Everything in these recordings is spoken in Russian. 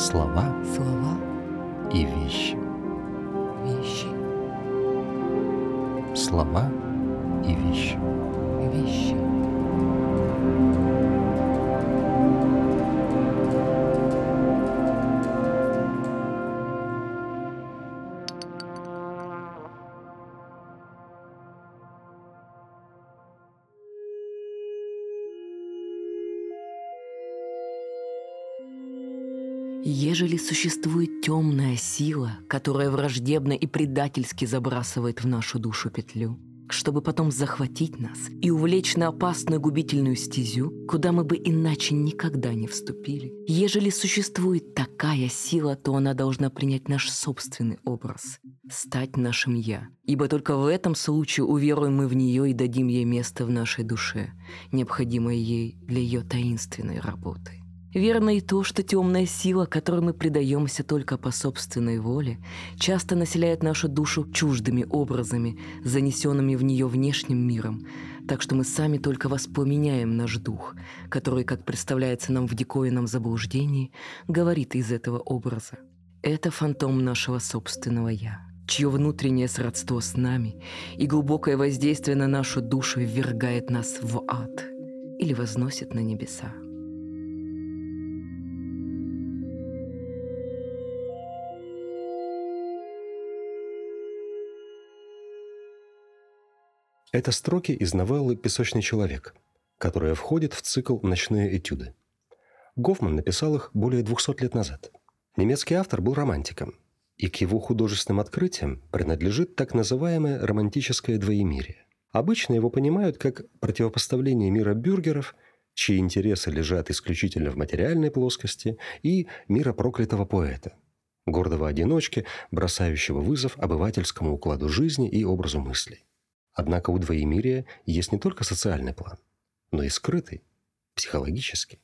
Слова слова и вещи. вещи Слова и вещи. вещи Ежели существует темная сила, которая враждебно и предательски забрасывает в нашу душу петлю, чтобы потом захватить нас и увлечь на опасную губительную стезю, куда мы бы иначе никогда не вступили. Ежели существует такая сила, то она должна принять наш собственный образ, стать нашим «я». Ибо только в этом случае уверуем мы в нее и дадим ей место в нашей душе, необходимое ей для ее таинственной работы. Верно и то, что темная сила, которой мы предаемся только по собственной воле, часто населяет нашу душу чуждыми образами, занесенными в нее внешним миром, так что мы сами только воспламеняем наш дух, который, как представляется нам в диковинном заблуждении, говорит из этого образа. Это фантом нашего собственного «я», чье внутреннее сродство с нами и глубокое воздействие на нашу душу ввергает нас в ад или возносит на небеса. Это строки из новеллы «Песочный человек», которая входит в цикл «Ночные этюды». Гофман написал их более 200 лет назад. Немецкий автор был романтиком, и к его художественным открытиям принадлежит так называемое романтическое двоемирие. Обычно его понимают как противопоставление мира бюргеров, чьи интересы лежат исключительно в материальной плоскости, и мира проклятого поэта, гордого одиночки, бросающего вызов обывательскому укладу жизни и образу мыслей. Однако у двоемирия есть не только социальный план, но и скрытый, психологический.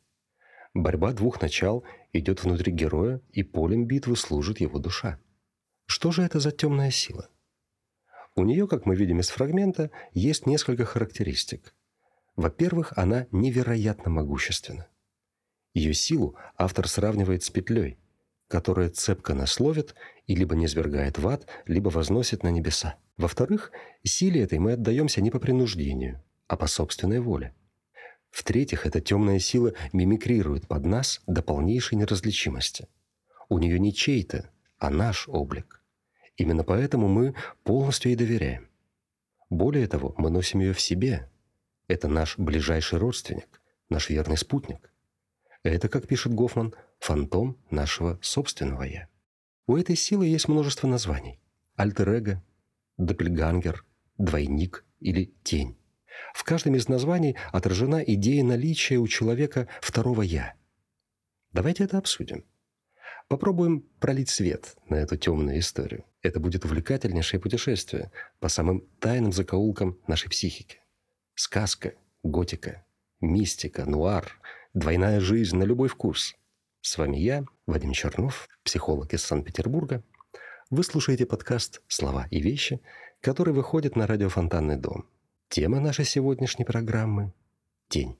Борьба двух начал идет внутри героя, и полем битвы служит его душа. Что же это за темная сила? У нее, как мы видим из фрагмента, есть несколько характеристик. Во-первых, она невероятно могущественна. Ее силу автор сравнивает с петлей, которая цепко нас ловит и либо низвергает в ад, либо возносит на небеса. Во-вторых, силе этой мы отдаемся не по принуждению, а по собственной воле. В-третьих, эта темная сила мимикрирует под нас до полнейшей неразличимости. У нее не чей-то, а наш облик. Именно поэтому мы полностью ей доверяем. Более того, мы носим ее в себе. Это наш ближайший родственник, наш верный спутник. Это, как пишет Гофман, фантом нашего собственного «я». У этой силы есть множество названий. Альтер-эго, доппельгангер, двойник или тень. В каждом из названий отражена идея наличия у человека второго «я». Давайте это обсудим. Попробуем пролить свет на эту темную историю. Это будет увлекательнейшее путешествие по самым тайным закоулкам нашей психики. Сказка, готика, мистика, нуар, двойная жизнь на любой вкус. С вами я, Вадим Чернов, психолог из Санкт-Петербурга. Вы слушаете подкаст «Слова и вещи», который выходит на радио «Фонтанный дом». Тема нашей сегодняшней программы – тень.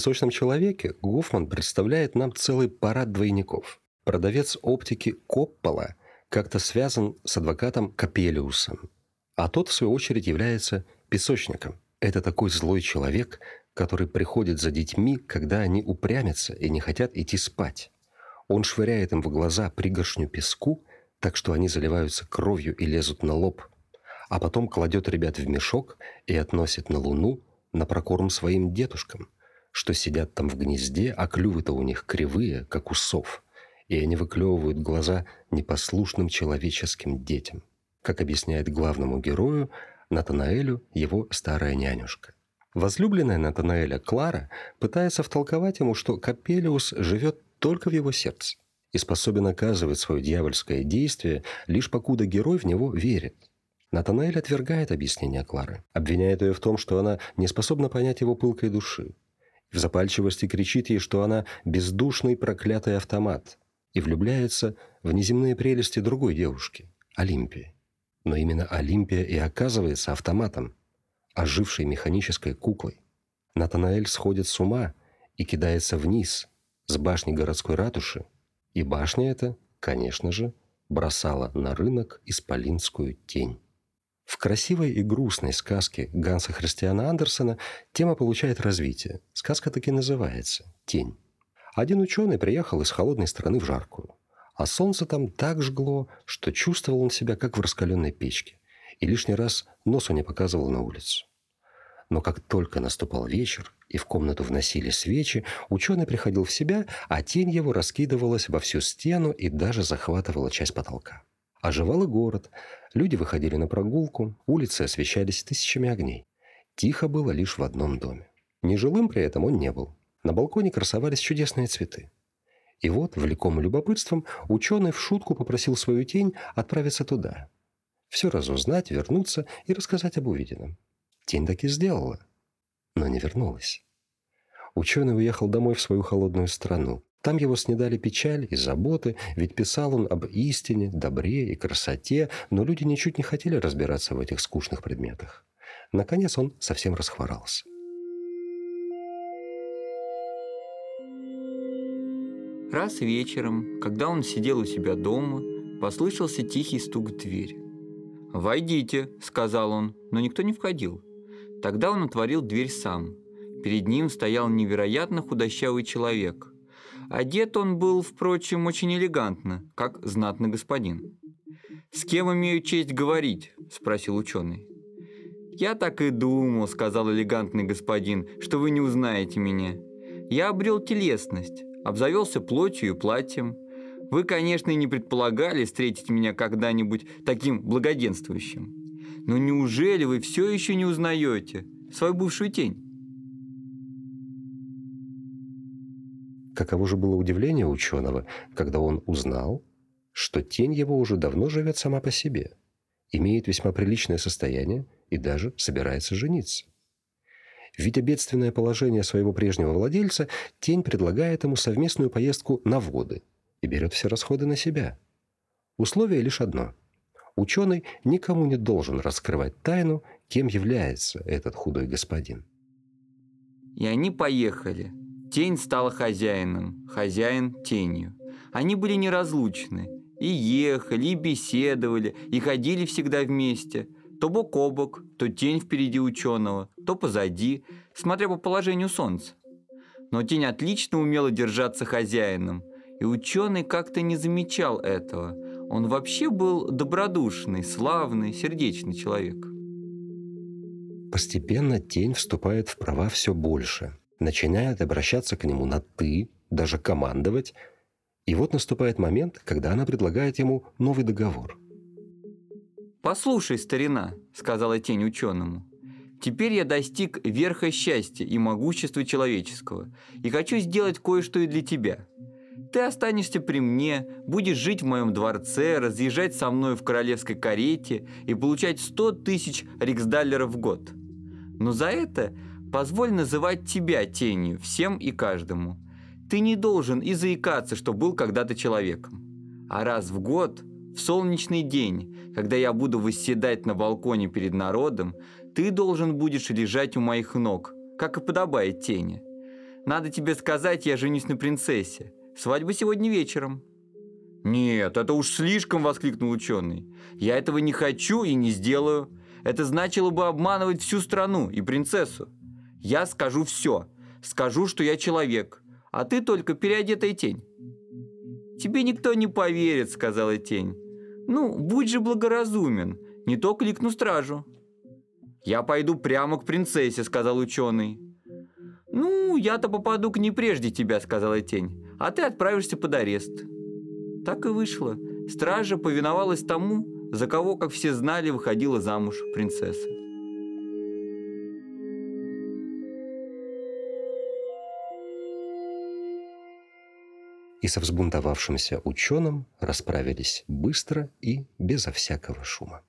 «Песочном человеке» Гофман представляет нам целый парад двойников. Продавец оптики Коппола как-то связан с адвокатом Капелиусом, а тот, в свою очередь, является песочником. Это такой злой человек, который приходит за детьми, когда они упрямятся и не хотят идти спать. Он швыряет им в глаза пригоршню песку, так что они заливаются кровью и лезут на лоб, а потом кладет ребят в мешок и относит на луну на прокорм своим дедушкам, что сидят там в гнезде, а клювы-то у них кривые, как у сов, и они выклевывают глаза непослушным человеческим детям, как объясняет главному герою Натанаэлю его старая нянюшка. Возлюбленная Натанаэля Клара пытается втолковать ему, что Капелиус живет только в его сердце и способен оказывать свое дьявольское действие, лишь покуда герой в него верит. Натанаэль отвергает объяснение Клары, обвиняет ее в том, что она не способна понять его пылкой души. В запальчивости кричит ей, что она бездушный проклятый автомат, и влюбляется в неземные прелести другой девушки, Олимпии. Но именно Олимпия и оказывается автоматом, ожившей механической куклой. Натанаэль сходит с ума и кидается вниз с башни городской ратуши, и башня эта, конечно же, бросала на рынок исполинскую тень. В красивой и грустной сказке Ганса Христиана Андерсона тема получает развитие. Сказка таки называется «Тень». Один ученый приехал из холодной страны в жаркую, а солнце там так жгло, что чувствовал он себя как в раскаленной печке и лишний раз носу не показывал на улицу. Но как только наступал вечер и в комнату вносили свечи, ученый приходил в себя, а тень его раскидывалась во всю стену и даже захватывала часть потолка. Оживал и город. Люди выходили на прогулку, улицы освещались тысячами огней. Тихо было лишь в одном доме. Нежилым при этом он не был. На балконе красовались чудесные цветы. И вот, влеком любопытством, ученый в шутку попросил свою тень отправиться туда. Все разузнать, вернуться и рассказать об увиденном. Тень так и сделала, но не вернулась. Ученый уехал домой в свою холодную страну. Там его снедали печаль и заботы, ведь писал он об истине, добре и красоте, но люди ничуть не хотели разбираться в этих скучных предметах. Наконец он совсем расхворался. Раз вечером, когда он сидел у себя дома, послышался тихий стук в дверь. «Войдите», — сказал он, но никто не входил. Тогда он отворил дверь сам. Перед ним стоял невероятно худощавый человек. Одет он был, впрочем, очень элегантно, как знатный господин. «С кем имею честь говорить?» – спросил ученый. «Я так и думал», – сказал элегантный господин, – «что вы не узнаете меня. Я обрел телесность, обзавелся плотью и платьем. Вы, конечно, и не предполагали встретить меня когда-нибудь таким благоденствующим. Но неужели вы все еще не узнаете свою бывшую тень?» Каково же было удивление ученого, когда он узнал, что тень его уже давно живет сама по себе, имеет весьма приличное состояние и даже собирается жениться. Видя бедственное положение своего прежнего владельца, тень предлагает ему совместную поездку на воды и берет все расходы на себя. Условие лишь одно. Ученый никому не должен раскрывать тайну, кем является этот худой господин. И они поехали. Тень стала хозяином, хозяин – тенью. Они были неразлучны. И ехали, и беседовали, и ходили всегда вместе. То бок о бок, то тень впереди ученого, то позади, смотря по положению солнца. Но тень отлично умела держаться хозяином, и ученый как-то не замечал этого. Он вообще был добродушный, славный, сердечный человек. Постепенно тень вступает в права все больше – начинает обращаться к нему на «ты», даже командовать. И вот наступает момент, когда она предлагает ему новый договор. «Послушай, старина», — сказала тень ученому, «теперь я достиг верха счастья и могущества человеческого, и хочу сделать кое-что и для тебя. Ты останешься при мне, будешь жить в моем дворце, разъезжать со мной в королевской карете и получать сто тысяч риксдаллеров в год. Но за это Позволь называть тебя тенью всем и каждому. Ты не должен и заикаться, что был когда-то человеком. А раз в год, в солнечный день, когда я буду восседать на балконе перед народом, ты должен будешь лежать у моих ног, как и подобает тени. Надо тебе сказать, я женюсь на принцессе. Свадьба сегодня вечером. «Нет, это уж слишком!» – воскликнул ученый. «Я этого не хочу и не сделаю. Это значило бы обманывать всю страну и принцессу. Я скажу все. Скажу, что я человек, а ты только переодетая тень». «Тебе никто не поверит», – сказала тень. «Ну, будь же благоразумен, не то кликну стражу». «Я пойду прямо к принцессе», – сказал ученый. «Ну, я-то попаду к ней прежде тебя», – сказала тень, «а ты отправишься под арест». Так и вышло. Стража повиновалась тому, за кого, как все знали, выходила замуж принцесса. И со взбунтовавшимся ученым расправились быстро и безо всякого шума.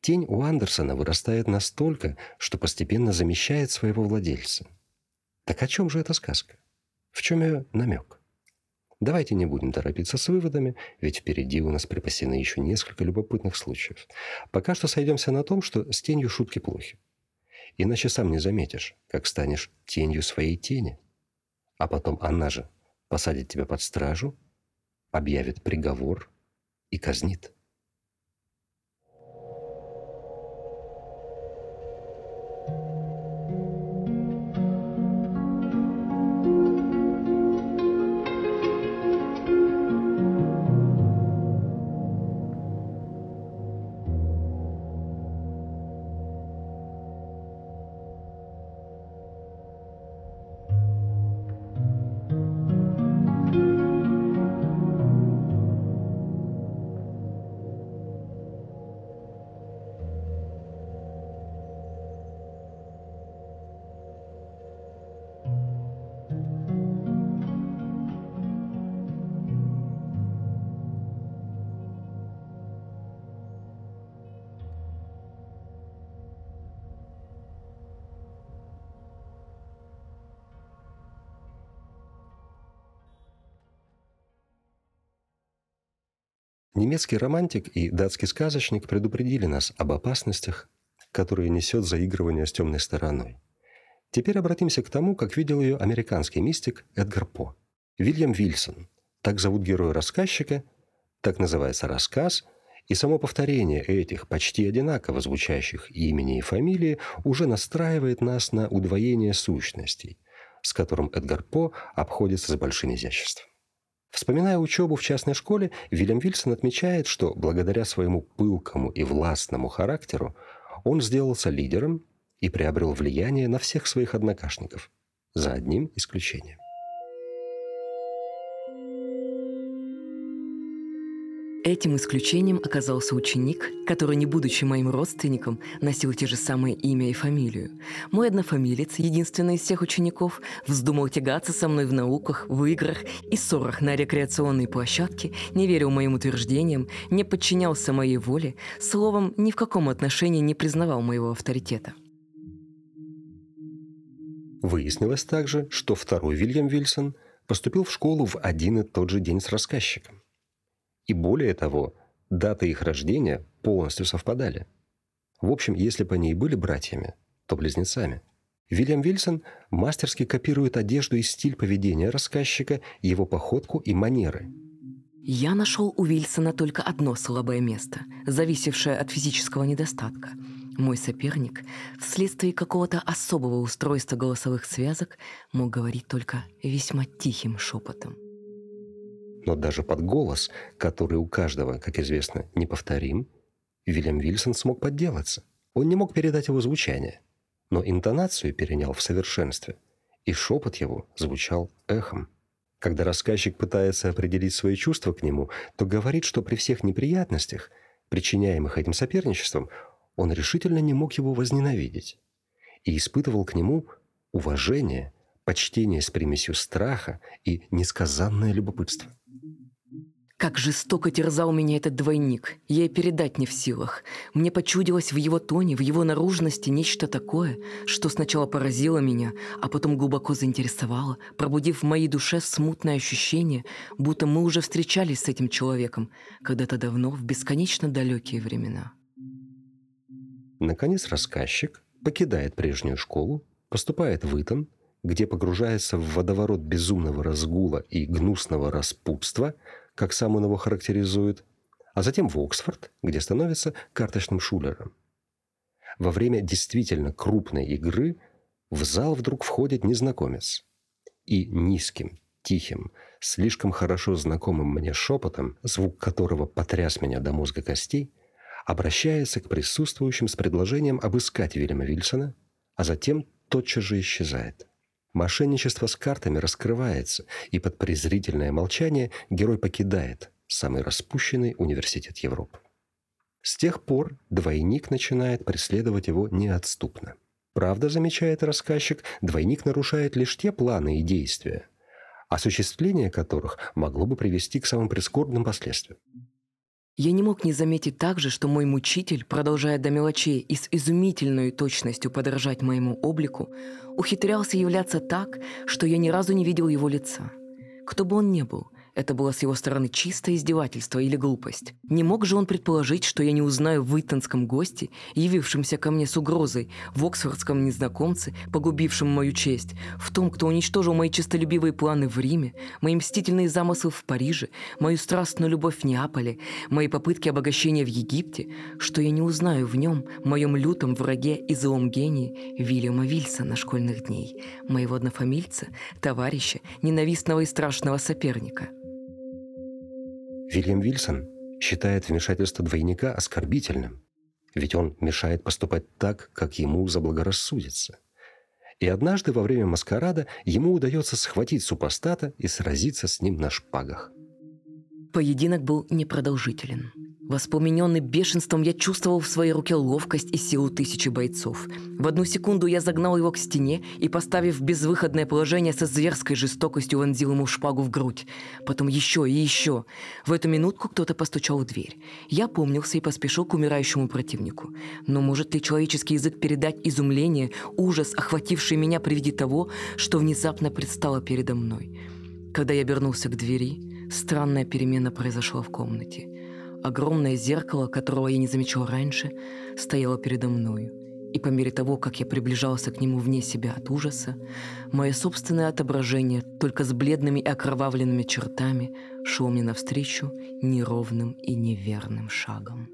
Тень у Андерсона вырастает настолько, что постепенно замещает своего владельца. Так о чем же эта сказка? В чем ее намек? Давайте не будем торопиться с выводами, ведь впереди у нас припасены еще несколько любопытных случаев. Пока что сойдемся на том, что с тенью шутки плохи. Иначе сам не заметишь, как станешь тенью своей тени. А потом она же посадит тебя под стражу, объявит приговор и казнит. Немецкий романтик и датский сказочник предупредили нас об опасностях, которые несет заигрывание с темной стороной. Теперь обратимся к тому, как видел ее американский мистик Эдгар По. Вильям Вильсон. Так зовут героя рассказчика, так называется рассказ, и само повторение этих почти одинаково звучащих имени и фамилии уже настраивает нас на удвоение сущностей, с которым Эдгар По обходится с большим изяществом. Вспоминая учебу в частной школе, Вильям Вильсон отмечает, что благодаря своему пылкому и властному характеру он сделался лидером и приобрел влияние на всех своих однокашников, за одним исключением. Этим исключением оказался ученик, который, не будучи моим родственником, носил те же самые имя и фамилию. Мой однофамилец, единственный из всех учеников, вздумал тягаться со мной в науках, в играх и ссорах на рекреационной площадке, не верил моим утверждениям, не подчинялся моей воле, словом, ни в каком отношении не признавал моего авторитета. Выяснилось также, что второй Вильям Вильсон поступил в школу в один и тот же день с рассказчиком. И более того, даты их рождения полностью совпадали. В общем, если бы они и были братьями, то близнецами. Вильям Вильсон мастерски копирует одежду и стиль поведения рассказчика, его походку и манеры. Я нашел у Вильсона только одно слабое место, зависевшее от физического недостатка. Мой соперник, вследствие какого-то особого устройства голосовых связок, мог говорить только весьма тихим шепотом. Но даже под голос, который у каждого, как известно, неповторим, Вильям Вильсон смог подделаться. Он не мог передать его звучание, но интонацию перенял в совершенстве, и шепот его звучал эхом. Когда рассказчик пытается определить свои чувства к нему, то говорит, что при всех неприятностях, причиняемых этим соперничеством, он решительно не мог его возненавидеть и испытывал к нему уважение, почтение с примесью страха и несказанное любопытство. Как жестоко терзал меня этот двойник, я и передать не в силах. Мне почудилось в его тоне, в его наружности нечто такое, что сначала поразило меня, а потом глубоко заинтересовало, пробудив в моей душе смутное ощущение, будто мы уже встречались с этим человеком когда-то давно, в бесконечно далекие времена. Наконец рассказчик покидает прежнюю школу, поступает в Итон, где погружается в водоворот безумного разгула и гнусного распутства – как сам он его характеризует, а затем в Оксфорд, где становится карточным шулером. Во время действительно крупной игры в зал вдруг входит незнакомец и низким, тихим, слишком хорошо знакомым мне шепотом, звук которого потряс меня до мозга костей, обращается к присутствующим с предложением обыскать Вильяма Вильсона, а затем тотчас же исчезает. Мошенничество с картами раскрывается, и под презрительное молчание герой покидает самый распущенный университет Европы. С тех пор двойник начинает преследовать его неотступно. Правда, замечает рассказчик, двойник нарушает лишь те планы и действия, осуществление которых могло бы привести к самым прискорбным последствиям. Я не мог не заметить также, что мой мучитель, продолжая до мелочей и с изумительной точностью подражать моему облику, ухитрялся являться так, что я ни разу не видел его лица. Кто бы он ни был – это было с его стороны чистое издевательство или глупость. Не мог же он предположить, что я не узнаю в Итонском госте, явившемся ко мне с угрозой, в оксфордском незнакомце, погубившем мою честь, в том, кто уничтожил мои честолюбивые планы в Риме, мои мстительные замыслы в Париже, мою страстную любовь в Неаполе, мои попытки обогащения в Египте, что я не узнаю в нем, моем лютом враге и злом гении Вильяма Вильсона школьных дней, моего однофамильца, товарища, ненавистного и страшного соперника – Вильям Вильсон считает вмешательство двойника оскорбительным, ведь он мешает поступать так, как ему заблагорассудится. И однажды во время маскарада ему удается схватить супостата и сразиться с ним на шпагах. Поединок был непродолжителен. Воспламененный бешенством, я чувствовал в своей руке ловкость и силу тысячи бойцов. В одну секунду я загнал его к стене и, поставив в безвыходное положение, со зверской жестокостью вонзил ему шпагу в грудь. Потом еще и еще. В эту минутку кто-то постучал в дверь. Я помнился и поспешил к умирающему противнику. Но может ли человеческий язык передать изумление, ужас, охвативший меня при виде того, что внезапно предстало передо мной? Когда я обернулся к двери, странная перемена произошла в комнате – Огромное зеркало, которого я не замечал раньше, стояло передо мною. И по мере того, как я приближался к нему вне себя от ужаса, мое собственное отображение, только с бледными и окровавленными чертами, шло мне навстречу неровным и неверным шагом.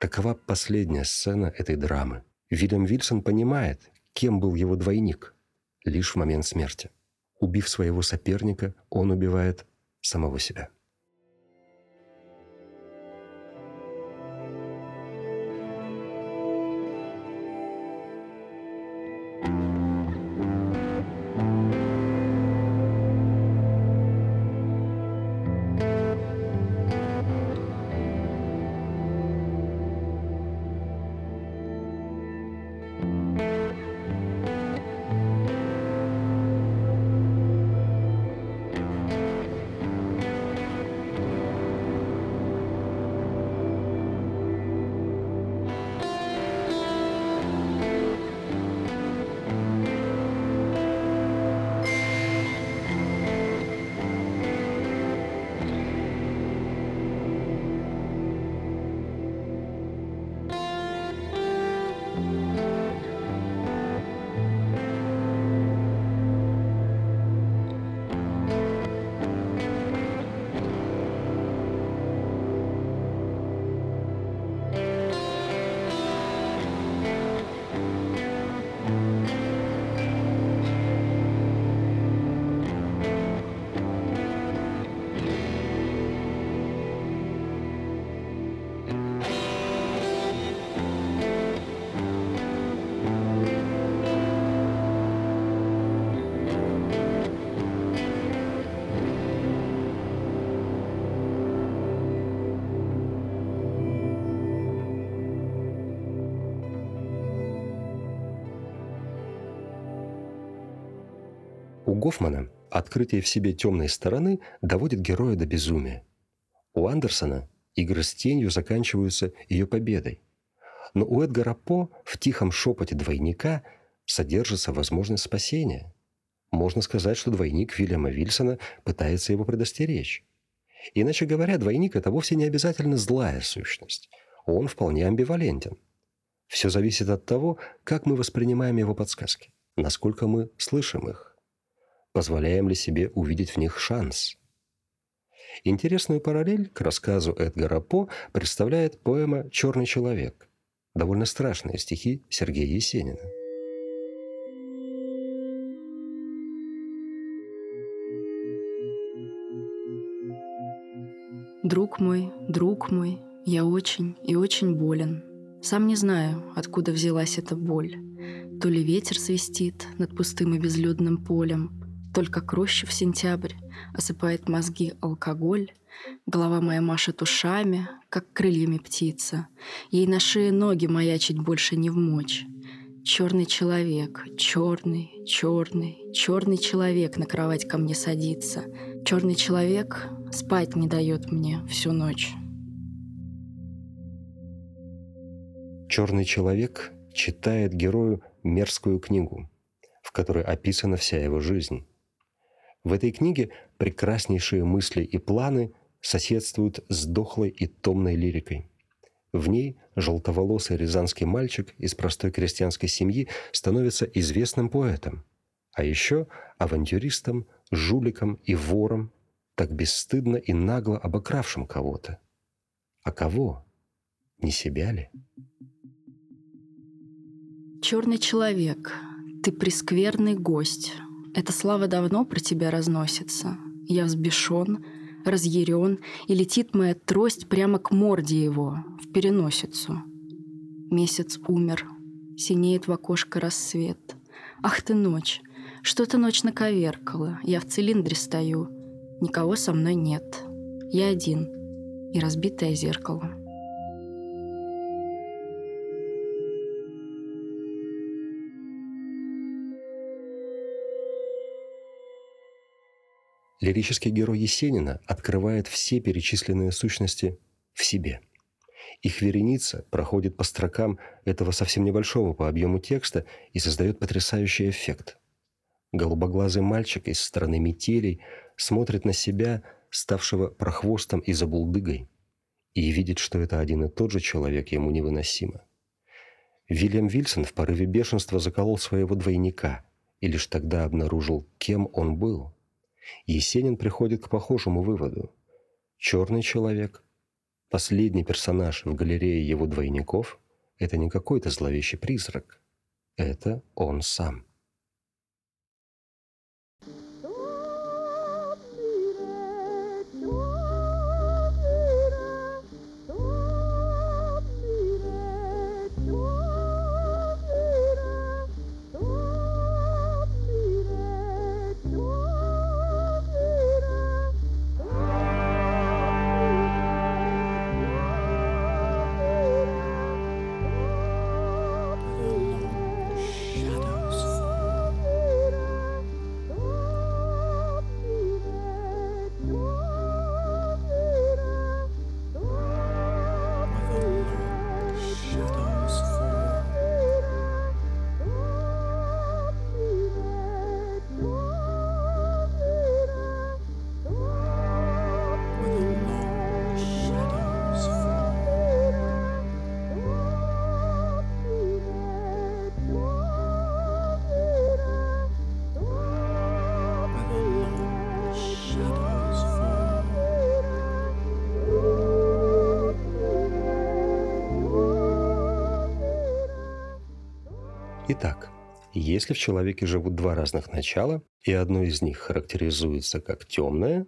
Такова последняя сцена этой драмы. Вильям Вильсон понимает, кем был его двойник, лишь в момент смерти. Убив своего соперника, он убивает самого себя. Гофмана открытие в себе темной стороны доводит героя до безумия. У Андерсона игры с тенью заканчиваются ее победой. Но у Эдгара По в тихом шепоте двойника содержится возможность спасения. Можно сказать, что двойник Вильяма Вильсона пытается его предостеречь. Иначе говоря, двойник – это вовсе не обязательно злая сущность. он вполне амбивалентен. Все зависит от того, как мы воспринимаем его подсказки, насколько мы слышим их, позволяем ли себе увидеть в них шанс. Интересную параллель к рассказу Эдгара По представляет поэма «Черный человек», довольно страшные стихи Сергея Есенина. Друг мой, друг мой, я очень и очень болен. Сам не знаю, откуда взялась эта боль. То ли ветер свистит над пустым и безлюдным полем, Только кроще в сентябрь осыпает мозги алкоголь, Голова моя машет ушами, как крыльями птица. Ей на шее ноги маячить больше не в мочь. Черный человек, черный, черный, черный человек на кровать ко мне садится. Черный человек спать не дает мне всю ночь. Черный человек читает герою мерзкую книгу, в которой описана вся его жизнь. В этой книге прекраснейшие мысли и планы соседствуют с дохлой и томной лирикой. В ней желтоволосый рязанский мальчик из простой крестьянской семьи становится известным поэтом, а еще авантюристом, жуликом и вором, так бесстыдно и нагло обокравшим кого-то. А кого? Не себя ли? Черный человек, ты прескверный гость. Эта слава давно про тебя разносится. Я взбешен, разъярен, и летит моя трость прямо к морде его, в переносицу. Месяц умер, синеет в окошко рассвет. Ах ты ночь, что-то ночь наковеркала, я в цилиндре стою, никого со мной нет. Я один и разбитое зеркало. Лирический герой Есенина открывает все перечисленные сущности в себе. Их вереница проходит по строкам этого совсем небольшого по объему текста и создает потрясающий эффект. Голубоглазый мальчик из страны метелей смотрит на себя, ставшего прохвостом и забулдыгой, и видит, что это один и тот же человек ему невыносимо. Вильям Вильсон в порыве бешенства заколол своего двойника и лишь тогда обнаружил, кем он был – Есенин приходит к похожему выводу. Черный человек, последний персонаж в галерее его двойников, это не какой-то зловещий призрак. Это он сам. Итак, если в человеке живут два разных начала, и одно из них характеризуется как темное,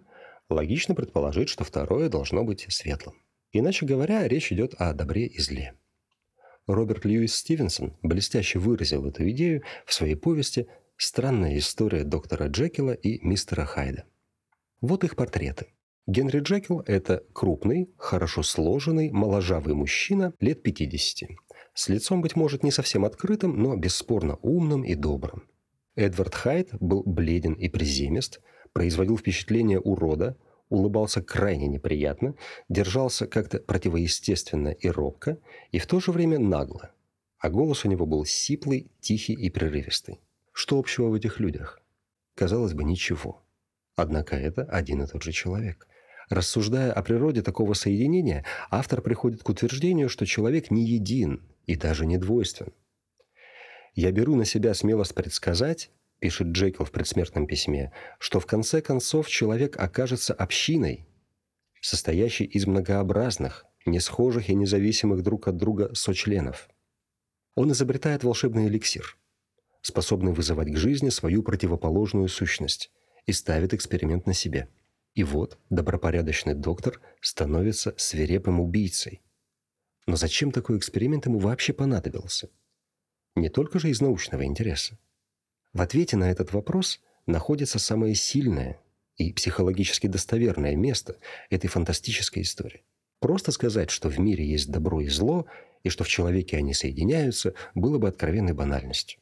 логично предположить, что второе должно быть светлым. Иначе говоря, речь идет о добре и зле. Роберт Льюис Стивенсон блестяще выразил эту идею в своей повести «Странная история доктора Джекила и мистера Хайда». Вот их портреты. Генри Джекил – это крупный, хорошо сложенный, моложавый мужчина лет 50, с лицом, быть может, не совсем открытым, но бесспорно умным и добрым. Эдвард Хайт был бледен и приземист, производил впечатление урода, улыбался крайне неприятно, держался как-то противоестественно и робко, и в то же время нагло. А голос у него был сиплый, тихий и прерывистый. Что общего в этих людях? Казалось бы, ничего. Однако это один и тот же человек. Рассуждая о природе такого соединения, автор приходит к утверждению, что человек не един и даже не двойствен. «Я беру на себя смелость предсказать, — пишет Джекил в предсмертном письме, — что в конце концов человек окажется общиной, состоящей из многообразных, не схожих и независимых друг от друга сочленов. Он изобретает волшебный эликсир, способный вызывать к жизни свою противоположную сущность, и ставит эксперимент на себе. И вот добропорядочный доктор становится свирепым убийцей. Но зачем такой эксперимент ему вообще понадобился? Не только же из научного интереса. В ответе на этот вопрос находится самое сильное и психологически достоверное место этой фантастической истории. Просто сказать, что в мире есть добро и зло, и что в человеке они соединяются, было бы откровенной банальностью.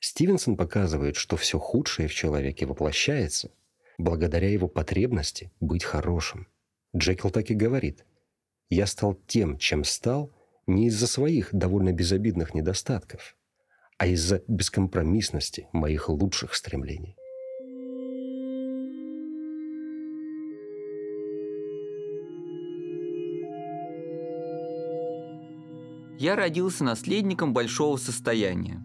Стивенсон показывает, что все худшее в человеке воплощается благодаря его потребности быть хорошим. Джекил так и говорит. «Я стал тем, чем стал, не из-за своих довольно безобидных недостатков, а из-за бескомпромиссности моих лучших стремлений». Я родился наследником большого состояния.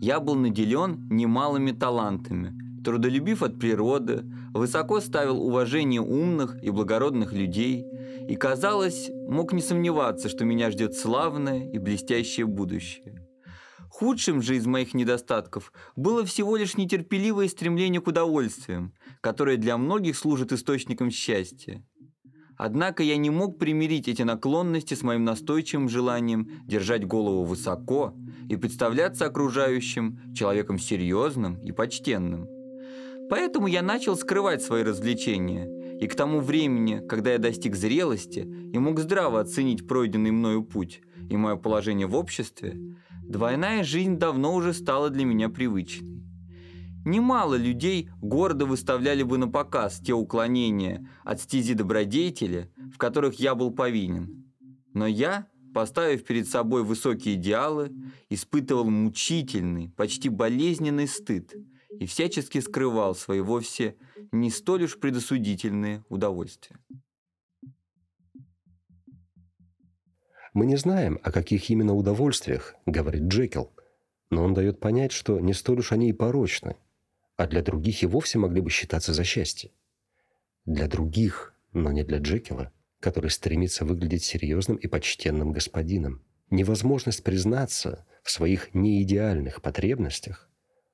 Я был наделен немалыми талантами, трудолюбив от природы, высоко ставил уважение умных и благородных людей и, казалось, мог не сомневаться, что меня ждет славное и блестящее будущее. Худшим же из моих недостатков было всего лишь нетерпеливое стремление к удовольствиям, которое для многих служит источником счастья. Однако я не мог примирить эти наклонности с моим настойчивым желанием держать голову высоко и представляться окружающим человеком серьезным и почтенным. Поэтому я начал скрывать свои развлечения, и к тому времени, когда я достиг зрелости и мог здраво оценить пройденный мною путь и мое положение в обществе, двойная жизнь давно уже стала для меня привычной. Немало людей гордо выставляли бы на показ те уклонения от стези добродетели, в которых я был повинен. Но я, поставив перед собой высокие идеалы, испытывал мучительный, почти болезненный стыд и всячески скрывал свои вовсе не столь уж предосудительные удовольствия. Мы не знаем, о каких именно удовольствиях, говорит Джекил, но он дает понять, что не столь уж они и порочны – а для других и вовсе могли бы считаться за счастье. Для других, но не для Джекила, который стремится выглядеть серьезным и почтенным господином. Невозможность признаться в своих неидеальных потребностях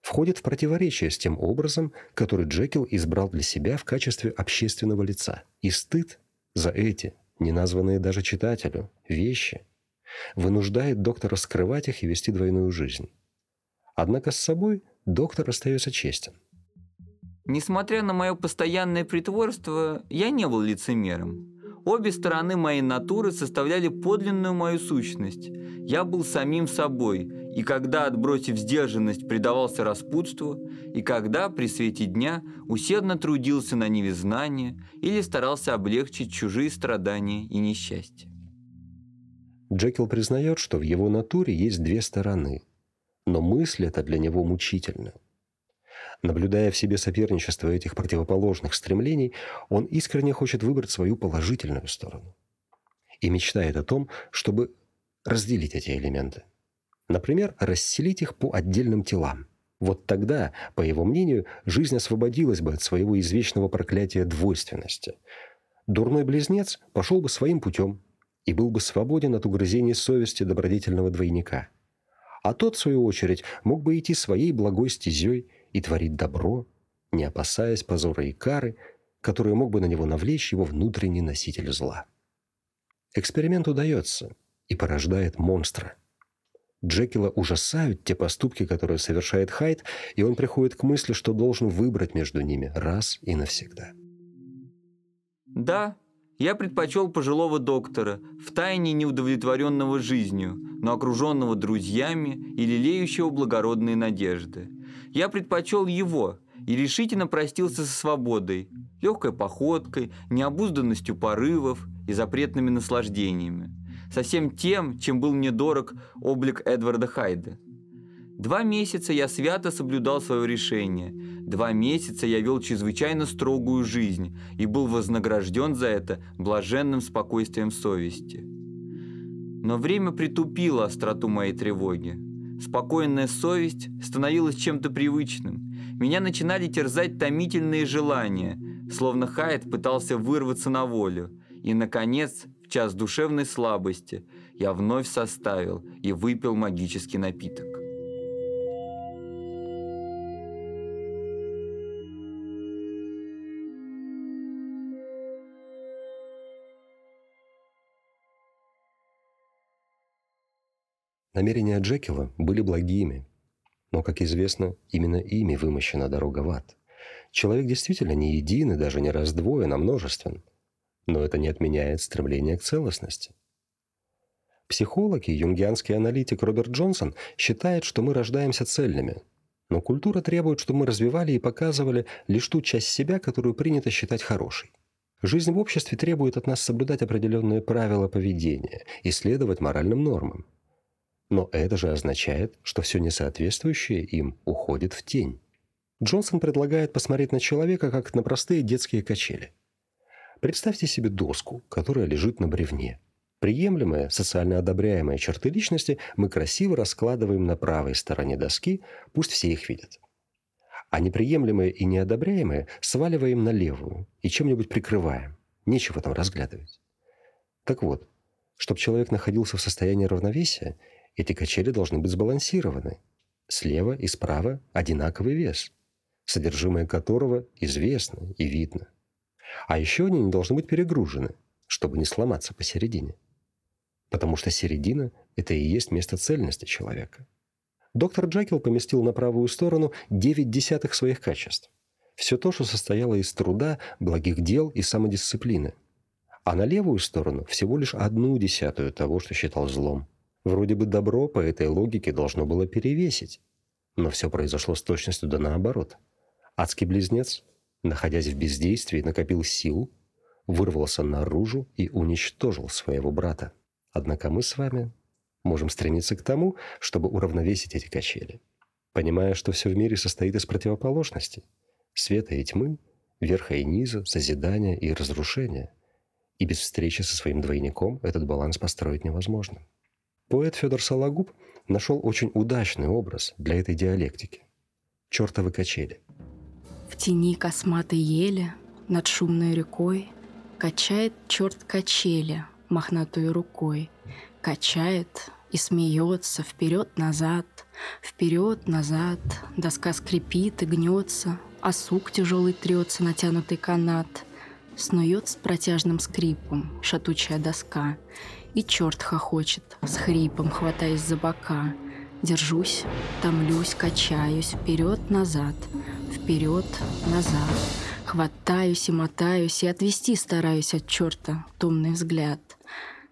входит в противоречие с тем образом, который Джекил избрал для себя в качестве общественного лица. И стыд за эти, не названные даже читателю, вещи, вынуждает доктора скрывать их и вести двойную жизнь. Однако с собой доктор остается честен. Несмотря на мое постоянное притворство, я не был лицемером. Обе стороны моей натуры составляли подлинную мою сущность. Я был самим собой, и когда, отбросив сдержанность, предавался распутству, и когда, при свете дня, усердно трудился на ниве знания или старался облегчить чужие страдания и несчастья. Джекил признает, что в его натуре есть две стороны – но мысль эта для него мучительна. Наблюдая в себе соперничество этих противоположных стремлений, он искренне хочет выбрать свою положительную сторону. И мечтает о том, чтобы разделить эти элементы. Например, расселить их по отдельным телам. Вот тогда, по его мнению, жизнь освободилась бы от своего извечного проклятия двойственности. Дурной близнец пошел бы своим путем и был бы свободен от угрызений совести добродетельного двойника – а тот, в свою очередь, мог бы идти своей благой стезей и творить добро, не опасаясь позора и кары, которые мог бы на него навлечь его внутренний носитель зла. Эксперимент удается и порождает монстра. Джекила ужасают те поступки, которые совершает Хайд, и он приходит к мысли, что должен выбрать между ними раз и навсегда. Да, я предпочел пожилого доктора, втайне неудовлетворенного жизнью, но окруженного друзьями и лелеющего благородные надежды. Я предпочел его и решительно простился со свободой, легкой походкой, необузданностью порывов и запретными наслаждениями. Со всем тем, чем был мне дорог облик Эдварда Хайда. Два месяца я свято соблюдал свое решение. Два месяца я вел чрезвычайно строгую жизнь и был вознагражден за это блаженным спокойствием совести. Но время притупило остроту моей тревоги. Спокойная совесть становилась чем-то привычным. Меня начинали терзать томительные желания, словно Хайд пытался вырваться на волю. И, наконец, в час душевной слабости я вновь составил и выпил магический напиток. Намерения Джекила были благими, но, как известно, именно ими вымощена дорога в ад. Человек действительно не един и даже не раздвоен, а множествен. Но это не отменяет стремление к целостности. Психолог и юнгианский аналитик Роберт Джонсон считает, что мы рождаемся цельными. Но культура требует, чтобы мы развивали и показывали лишь ту часть себя, которую принято считать хорошей. Жизнь в обществе требует от нас соблюдать определенные правила поведения и следовать моральным нормам. Но это же означает, что все несоответствующее им уходит в тень. Джонсон предлагает посмотреть на человека как на простые детские качели. Представьте себе доску, которая лежит на бревне. Приемлемые, социально одобряемые черты личности мы красиво раскладываем на правой стороне доски, пусть все их видят. А неприемлемые и неодобряемые сваливаем на левую и чем-нибудь прикрываем. Нечего там разглядывать. Так вот, чтобы человек находился в состоянии равновесия, эти качели должны быть сбалансированы. Слева и справа одинаковый вес, содержимое которого известно и видно. А еще они не должны быть перегружены, чтобы не сломаться посередине. Потому что середина – это и есть место цельности человека. Доктор Джекил поместил на правую сторону 9 десятых своих качеств. Все то, что состояло из труда, благих дел и самодисциплины. А на левую сторону всего лишь одну десятую того, что считал злом – Вроде бы добро по этой логике должно было перевесить. Но все произошло с точностью да наоборот. Адский близнец, находясь в бездействии, накопил сил, вырвался наружу и уничтожил своего брата. Однако мы с вами можем стремиться к тому, чтобы уравновесить эти качели, понимая, что все в мире состоит из противоположностей – света и тьмы, верха и низа, созидания и разрушения. И без встречи со своим двойником этот баланс построить невозможно. Поэт Федор Сологуб нашел очень удачный образ для этой диалектики. Чертовы качели. Тени косматой ели над шумной рекой Качает черт качели мохнатой рукой. Качает и смеется вперед-назад, вперед-назад. Доска скрипит и гнется, а сук тяжелый трется натянутый канат. Снует с протяжным скрипом шатучая доска, и черт хохочет, с хрипом хватаясь за бока. Держусь, томлюсь, качаюсь, вперед-назад, вперед-назад. Хватаюсь и мотаюсь, и отвести стараюсь от черта томный взгляд.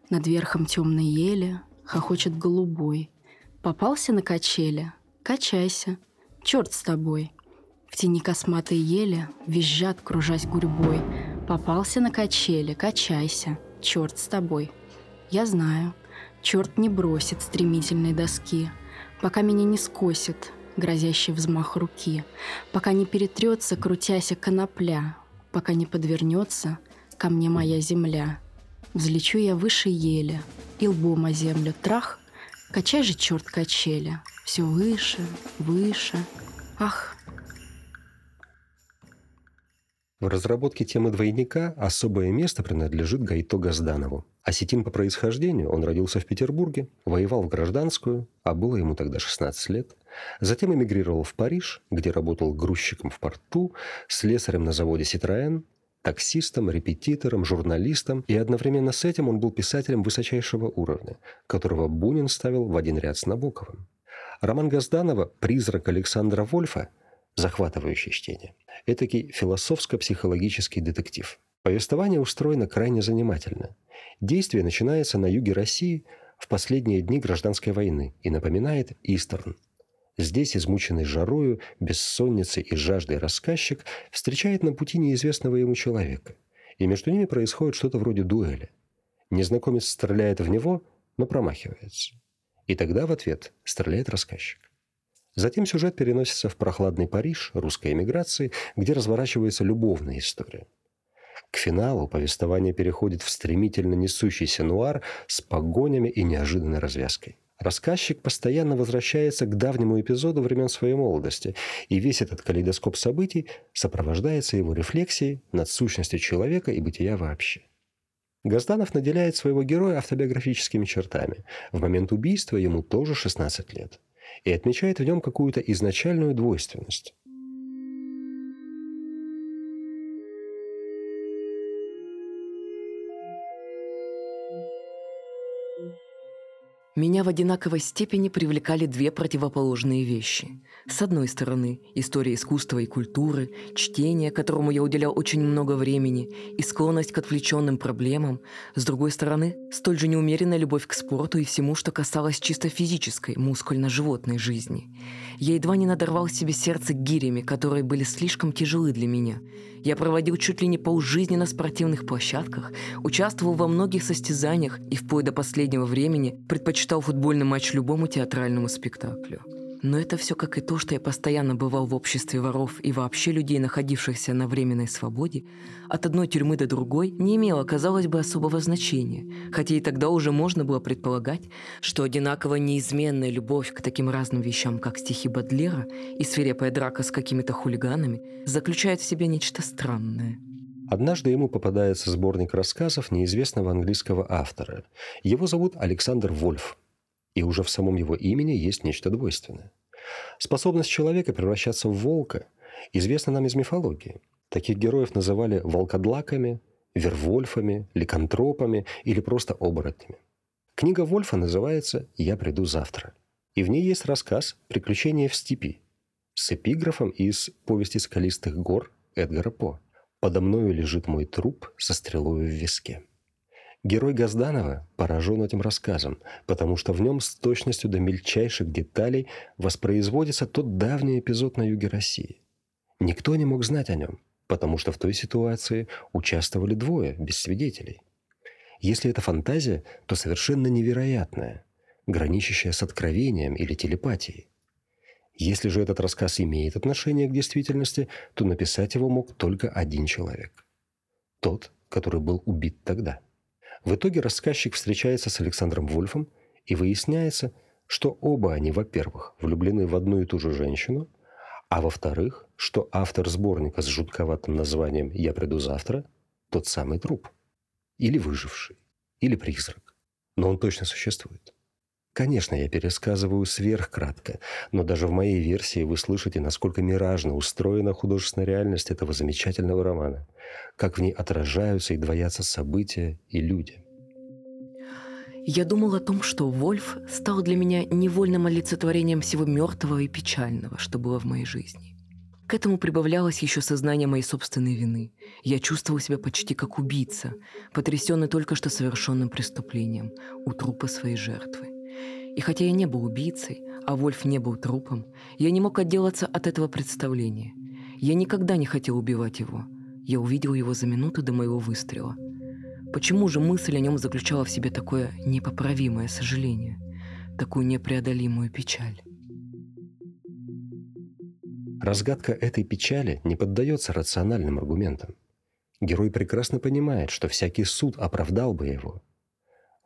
Над верхом темной ели хохочет голубой. Попался на качели? Качайся, черт с тобой. В тени косматой ели визжат, кружась гурьбой. Попался на качели, качайся, черт с тобой. Я знаю, черт не бросит стремительной доски, пока меня не скосит грозящий взмах руки, пока не перетрется, крутяся конопля, пока не подвернется ко мне моя земля. Взлечу я выше ели, и лбом о землю трах, качай же, черт, качели, все выше, выше. Ах, В разработке темы двойника особое место принадлежит Гайто Газданову. Осетин по происхождению, он родился в Петербурге, воевал в гражданскую, а было ему тогда 16 лет. Затем эмигрировал в Париж, где работал грузчиком в порту, слесарем на заводе «Ситроэн», таксистом, репетитором, журналистом, и одновременно с этим он был писателем высочайшего уровня, которого Бунин ставил в один ряд с Набоковым. Роман Газданова «Призрак Александра Вольфа» захватывающее чтение. Этакий философско-психологический детектив. Повествование устроено крайне занимательно. Действие начинается на юге России в последние дни гражданской войны и напоминает Истерн. Здесь, измученный жарою, бессонницей и жаждой рассказчик встречает на пути неизвестного ему человека. И между ними происходит что-то вроде дуэли. Незнакомец стреляет в него, но промахивается. И тогда в ответ стреляет рассказчик. Затем сюжет переносится в прохладный Париж русской эмиграции, где разворачивается любовная история. К финалу повествование переходит в стремительно несущийся нуар с погонями и неожиданной развязкой. Рассказчик постоянно возвращается к давнему эпизоду времен своей молодости, и весь этот калейдоскоп событий сопровождается его рефлексией над сущностью человека и бытия вообще. Газданов наделяет своего героя автобиографическими чертами. В момент убийства ему тоже 16 лет. И отмечает в нем какую-то изначальную двойственность. Меня в одинаковой степени привлекали две противоположные вещи. С одной стороны, история искусства и культуры, чтение, которому я уделял очень много времени, и склонность к отвлеченным проблемам. С другой стороны, столь же неумеренная любовь к спорту и всему, что касалось чисто физической, мускульно-животной жизни. Я едва не надорвал себе сердце гирями, которые были слишком тяжелы для меня. Я проводил чуть ли не полжизни на спортивных площадках, участвовал во многих состязаниях и вплоть до последнего времени предпочитал читал футбольный матч любому театральному спектаклю. Но это все как и то, что я постоянно бывал в обществе воров и вообще людей, находившихся на временной свободе, от одной тюрьмы до другой не имело, казалось бы, особого значения, хотя и тогда уже можно было предполагать, что одинаково неизменная любовь к таким разным вещам, как стихи Бадлера и свирепая драка с какими-то хулиганами, заключает в себе нечто странное – Однажды ему попадается сборник рассказов неизвестного английского автора. Его зовут Александр Вольф, и уже в самом его имени есть нечто двойственное. Способность человека превращаться в волка известна нам из мифологии. Таких героев называли волкодлаками, вервольфами, ликантропами или просто оборотнями. Книга Вольфа называется «Я приду завтра». И в ней есть рассказ «Приключения в степи» с эпиграфом из «Повести скалистых гор» Эдгара По. Подо мною лежит мой труп со стрелой в виске. Герой Газданова поражен этим рассказом, потому что в нем с точностью до мельчайших деталей воспроизводится тот давний эпизод на юге России. Никто не мог знать о нем, потому что в той ситуации участвовали двое, без свидетелей. Если это фантазия, то совершенно невероятная, граничащая с откровением или телепатией. Если же этот рассказ имеет отношение к действительности, то написать его мог только один человек. Тот, который был убит тогда. В итоге рассказчик встречается с Александром Вольфом, и выясняется, что оба они, во-первых, влюблены в одну и ту же женщину, а во-вторых, что автор сборника с жутковатым названием «Я приду завтра» – тот самый труп. Или выживший, или призрак. Но он точно существует. Конечно, я пересказываю сверхкратко, но даже в моей версии вы слышите, насколько миражно устроена художественная реальность этого замечательного романа, как в ней отражаются и двоятся события и люди. Я думал о том, что Вольф стал для меня невольным олицетворением всего мертвого и печального, что было в моей жизни. К этому прибавлялось еще сознание моей собственной вины. Я чувствовал себя почти как убийца, потрясенный только что совершенным преступлением у трупа своей жертвы. И хотя я не был убийцей, а Вольф не был трупом, я не мог отделаться от этого представления. Я никогда не хотел убивать его. Я увидел его за минуту до моего выстрела. Почему же мысль о нем заключала в себе такое непоправимое сожаление, такую непреодолимую печаль? Разгадка этой печали не поддается рациональным аргументам. Герой прекрасно понимает, что всякий суд оправдал бы его,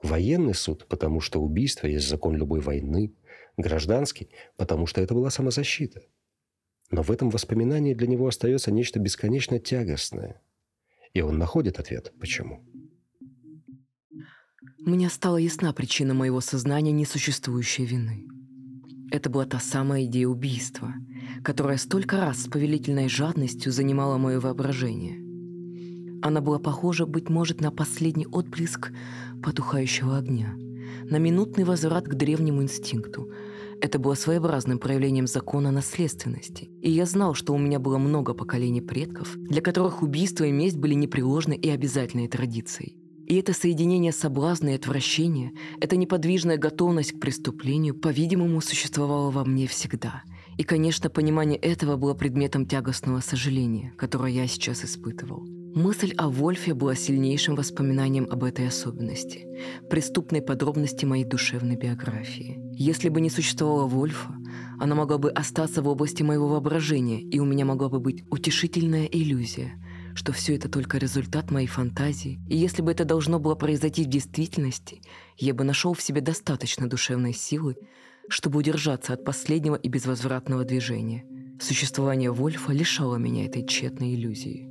Военный суд, потому что убийство есть закон любой войны. Гражданский, потому что это была самозащита. Но в этом воспоминании для него остается нечто бесконечно тягостное. И он находит ответ «почему?». Мне стала ясна причина моего сознания несуществующей вины. Это была та самая идея убийства, которая столько раз с повелительной жадностью занимала мое воображение – она была похожа, быть может, на последний отблеск потухающего огня, на минутный возврат к древнему инстинкту. Это было своеобразным проявлением закона наследственности. И я знал, что у меня было много поколений предков, для которых убийство и месть были непреложной и обязательной традицией. И это соединение соблазна и отвращения, эта неподвижная готовность к преступлению, по-видимому, существовало во мне всегда. И, конечно, понимание этого было предметом тягостного сожаления, которое я сейчас испытывал. Мысль о Вольфе была сильнейшим воспоминанием об этой особенности, преступной подробности моей душевной биографии. Если бы не существовало Вольфа, Она могла бы остаться в области моего воображения, и у меня могла бы быть утешительная иллюзия, что все это только результат моей фантазии, и если бы это должно было произойти в действительности, я бы нашел в себе достаточно душевной силы, чтобы удержаться от последнего и безвозвратного движения. Существование Вольфа лишало меня этой тщетной иллюзии.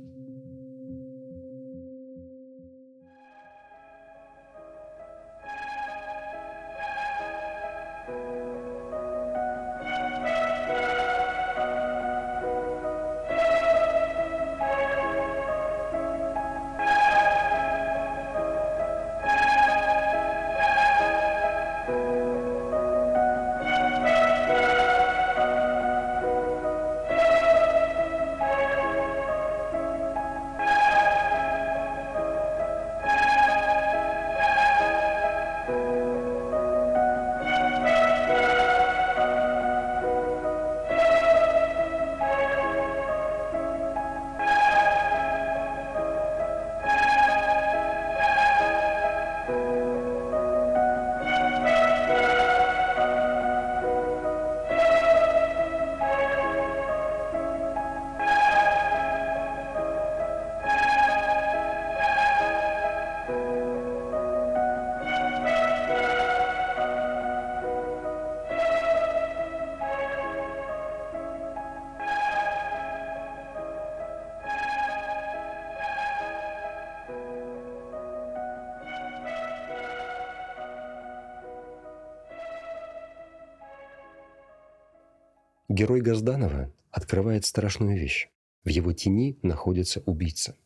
Герой Газданова открывает страшную вещь. В его тени находится убийца.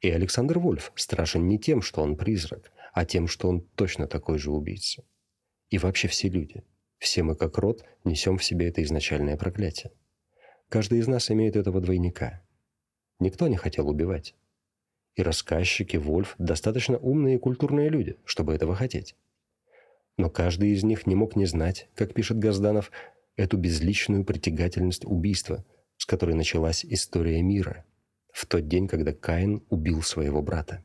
И Александр Вольф страшен не тем, что он призрак, а тем, что он точно такой же убийца. И вообще все люди, все мы как род несем в себе это изначальное проклятие. Каждый из нас имеет этого двойника. Никто не хотел убивать. И рассказчики, Вольф – достаточно умные и культурные люди, чтобы этого хотеть. Но каждый из них не мог не знать, как пишет Газданов, эту безличную притягательность убийства, с которой началась история мира, в тот день, когда Каин убил своего брата.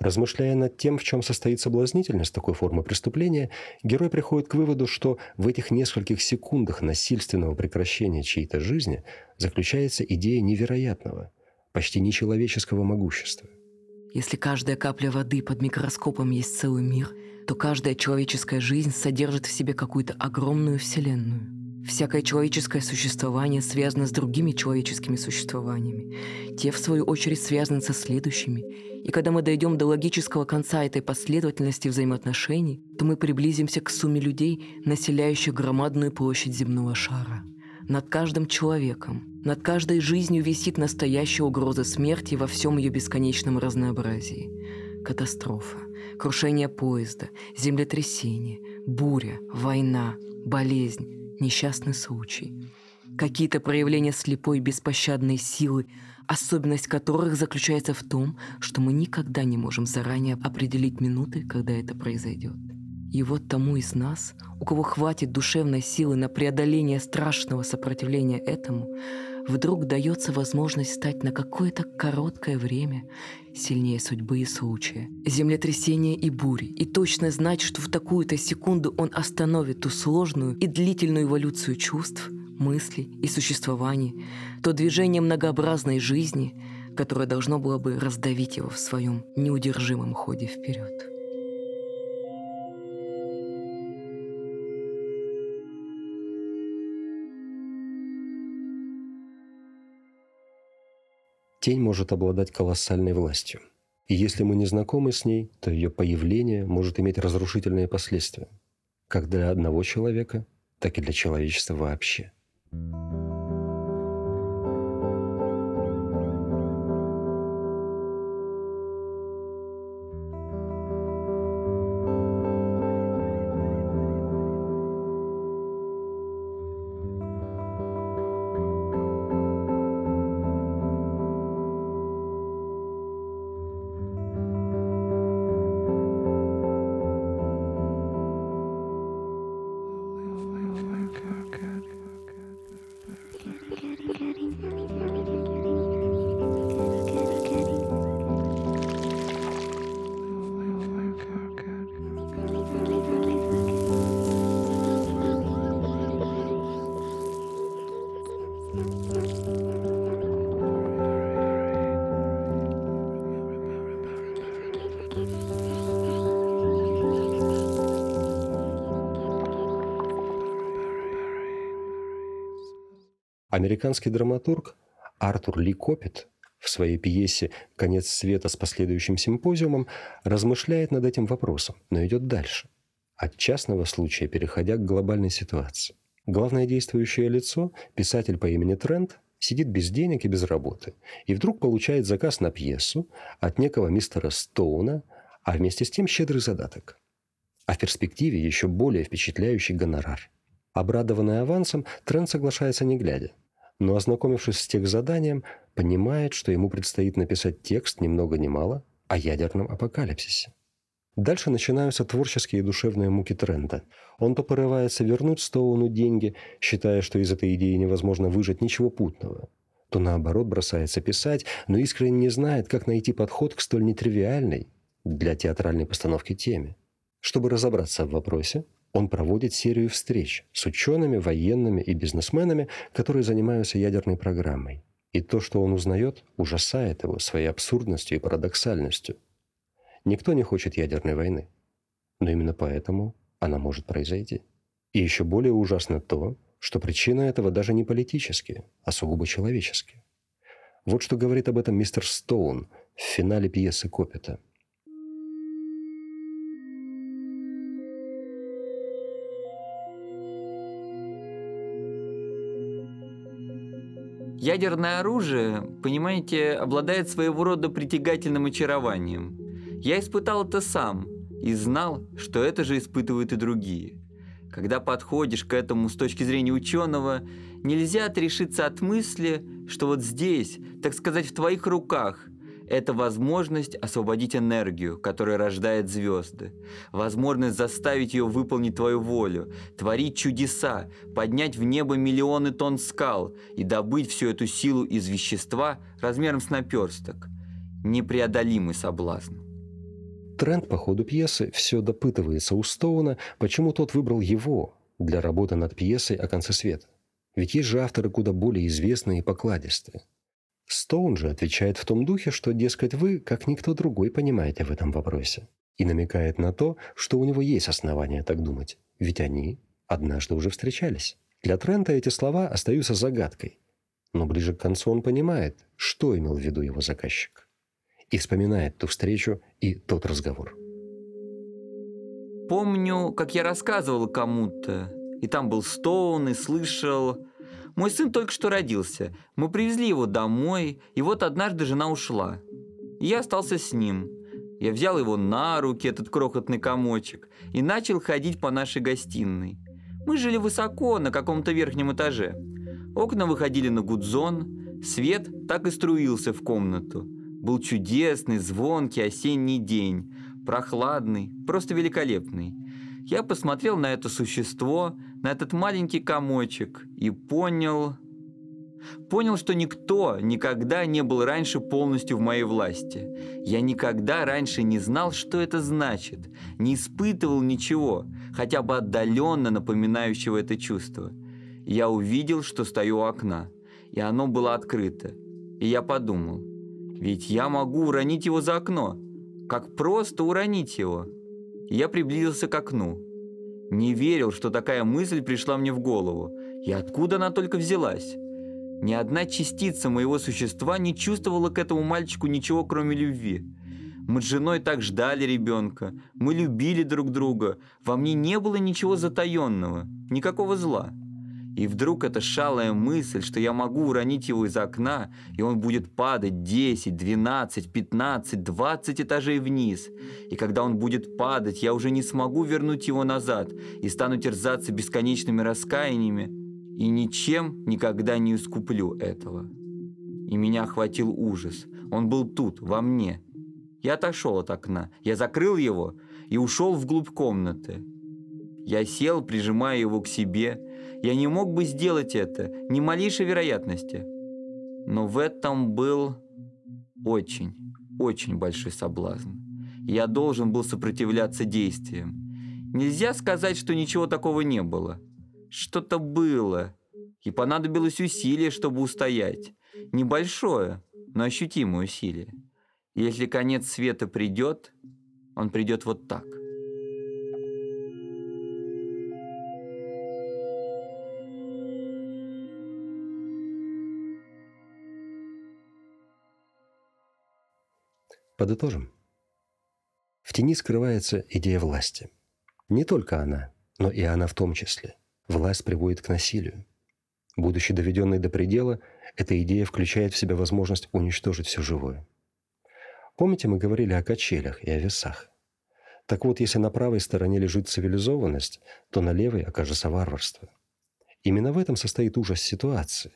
Размышляя над тем, в чем состоит соблазнительность такой формы преступления, герой приходит к выводу, что в этих нескольких секундах насильственного прекращения чьей-то жизни заключается идея невероятного, почти нечеловеческого могущества. Если каждая капля воды под микроскопом есть целый мир, то каждая человеческая жизнь содержит в себе какую-то огромную вселенную. Всякое человеческое существование связано с другими человеческими существованиями. Те, в свою очередь, связаны со следующими. И когда мы дойдем до логического конца этой последовательности взаимоотношений, то мы приблизимся к сумме людей, населяющих громадную площадь земного шара. Над каждым человеком, над каждой жизнью висит настоящая угроза смерти во всем ее бесконечном разнообразии. Катастрофа, крушение поезда, землетрясение, буря, война, болезнь, несчастный случай. Какие-то проявления слепой беспощадной силы, особенность которых заключается в том, что мы никогда не можем заранее определить минуты, когда это произойдет. И вот тому из нас, у кого хватит душевной силы на преодоление страшного сопротивления этому, вдруг дается возможность стать на какое-то короткое время сильнее судьбы и случая, землетрясения и бури, и точно знать, что в такую-то секунду он остановит ту сложную и длительную эволюцию чувств, мыслей и существований, то движение многообразной жизни, которое должно было бы раздавить его в своем неудержимом ходе вперед. Тень может обладать колоссальной властью. И если мы не знакомы с ней, то ее появление может иметь разрушительные последствия. Как для одного человека, так и для человечества вообще. Американский драматург Артур Ли Копит в своей пьесе «Конец света с последующим симпозиумом» размышляет над этим вопросом, но идет дальше, от частного случая переходя к глобальной ситуации. Главное действующее лицо, писатель по имени Трент, сидит без денег и без работы, и вдруг получает заказ на пьесу от некого мистера Стоуна, а вместе с тем щедрый задаток. А в перспективе еще более впечатляющий гонорар. Обрадованный авансом, Трент соглашается не глядя но, ознакомившись с тех заданием, понимает, что ему предстоит написать текст ни много ни мало о ядерном апокалипсисе. Дальше начинаются творческие и душевные муки Трента. Он то порывается вернуть Стоуну деньги, считая, что из этой идеи невозможно выжать ничего путного, то наоборот бросается писать, но искренне не знает, как найти подход к столь нетривиальной для театральной постановки теме. Чтобы разобраться в вопросе, он проводит серию встреч с учеными, военными и бизнесменами, которые занимаются ядерной программой. И то, что он узнает, ужасает его своей абсурдностью и парадоксальностью. Никто не хочет ядерной войны. Но именно поэтому она может произойти. И еще более ужасно то, что причина этого даже не политические, а сугубо человеческие. Вот что говорит об этом мистер Стоун в финале пьесы Копита – Ядерное оружие, понимаете, обладает своего рода притягательным очарованием. Я испытал это сам и знал, что это же испытывают и другие. Когда подходишь к этому с точки зрения ученого, нельзя отрешиться от мысли, что вот здесь, так сказать, в твоих руках – это возможность освободить энергию, которая рождает звезды, возможность заставить ее выполнить твою волю, творить чудеса, поднять в небо миллионы тонн скал и добыть всю эту силу из вещества размером с наперсток. Непреодолимый соблазн. Тренд по ходу пьесы все допытывается у Стоуна, почему тот выбрал его для работы над пьесой о конце света. Ведь есть же авторы куда более известные и покладистые. Стоун же отвечает в том духе, что, дескать, вы, как никто другой, понимаете в этом вопросе. И намекает на то, что у него есть основания так думать. Ведь они однажды уже встречались. Для Трента эти слова остаются загадкой. Но ближе к концу он понимает, что имел в виду его заказчик. И вспоминает ту встречу и тот разговор. Помню, как я рассказывал кому-то, и там был Стоун, и слышал, мой сын только что родился. Мы привезли его домой, и вот однажды жена ушла. И я остался с ним. Я взял его на руки, этот крохотный комочек, и начал ходить по нашей гостиной. Мы жили высоко, на каком-то верхнем этаже. Окна выходили на гудзон, свет так и струился в комнату. Был чудесный, звонкий осенний день, прохладный, просто великолепный. Я посмотрел на это существо, на этот маленький комочек и понял... Понял, что никто никогда не был раньше полностью в моей власти. Я никогда раньше не знал, что это значит, не испытывал ничего, хотя бы отдаленно напоминающего это чувство. Я увидел, что стою у окна, и оно было открыто. И я подумал, ведь я могу уронить его за окно. Как просто уронить его. Я приблизился к окну. Не верил, что такая мысль пришла мне в голову. И откуда она только взялась? Ни одна частица моего существа не чувствовала к этому мальчику ничего, кроме любви. Мы с женой так ждали ребенка, мы любили друг друга, во мне не было ничего затаенного, никакого зла. И вдруг эта шалая мысль, что я могу уронить его из окна, и он будет падать 10, 12, 15, 20 этажей вниз. И когда он будет падать, я уже не смогу вернуть его назад и стану терзаться бесконечными раскаяниями, и ничем никогда не искуплю этого. И меня охватил ужас. Он был тут, во мне. Я отошел от окна, я закрыл его и ушел вглубь комнаты. Я сел, прижимая его к себе, я не мог бы сделать это, ни малейшей вероятности. Но в этом был очень, очень большой соблазн. Я должен был сопротивляться действиям. Нельзя сказать, что ничего такого не было. Что-то было, и понадобилось усилие, чтобы устоять. Небольшое, но ощутимое усилие. Если конец света придет, Он придет вот так. Подытожим. В тени скрывается идея власти. Не только она, но и она в том числе. Власть приводит к насилию. Будучи доведенной до предела, эта идея включает в себя возможность уничтожить все живое. Помните, мы говорили о качелях и о весах? Так вот, если на правой стороне лежит цивилизованность, то на левой окажется варварство. Именно в этом состоит ужас ситуации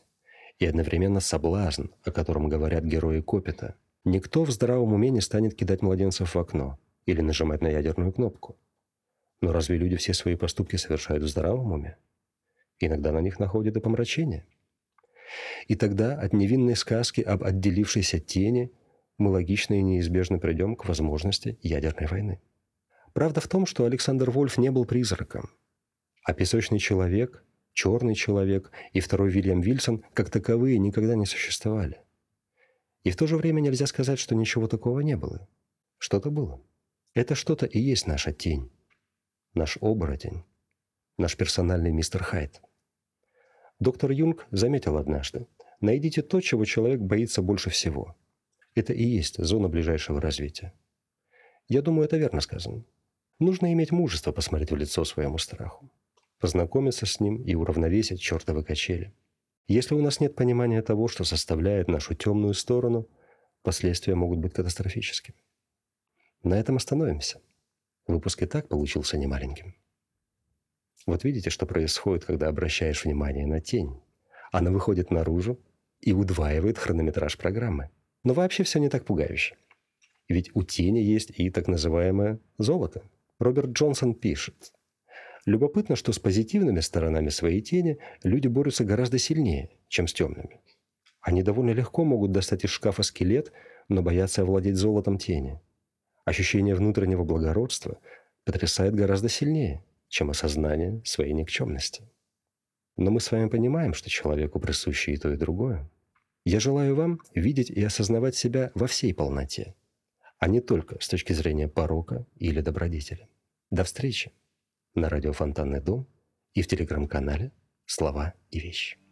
и одновременно соблазн, о котором говорят герои Копита. Никто в здравом уме не станет кидать младенцев в окно или нажимать на ядерную кнопку. Но разве люди все свои поступки совершают в здравом уме? Иногда на них находят и помрачение. И тогда от невинной сказки об отделившейся тени мы логично и неизбежно придем к возможности ядерной войны. Правда в том, что Александр Вольф не был призраком, а песочный человек, черный человек и второй Вильям Вильсон как таковые никогда не существовали. И в то же время нельзя сказать, что ничего такого не было. Что-то было. Это что-то и есть наша тень, наш оборотень, наш персональный мистер Хайд. Доктор Юнг заметил однажды, найдите то, чего человек боится больше всего. Это и есть зона ближайшего развития. Я думаю, это верно сказано. Нужно иметь мужество посмотреть в лицо своему страху, познакомиться с ним и уравновесить чертовы качели. Если у нас нет понимания того, что составляет нашу темную сторону, последствия могут быть катастрофическими. На этом остановимся. Выпуск и так получился немаленьким. Вот видите, что происходит, когда обращаешь внимание на тень. Она выходит наружу и удваивает хронометраж программы. Но вообще все не так пугающе. Ведь у тени есть и так называемое золото. Роберт Джонсон пишет. Любопытно, что с позитивными сторонами своей тени люди борются гораздо сильнее, чем с темными. Они довольно легко могут достать из шкафа скелет, но боятся овладеть золотом тени. Ощущение внутреннего благородства потрясает гораздо сильнее, чем осознание своей никчемности. Но мы с вами понимаем, что человеку присуще и то, и другое. Я желаю вам видеть и осознавать себя во всей полноте, а не только с точки зрения порока или добродетели. До встречи на радио «Фонтанный дом» и в телеграм-канале «Слова и вещи».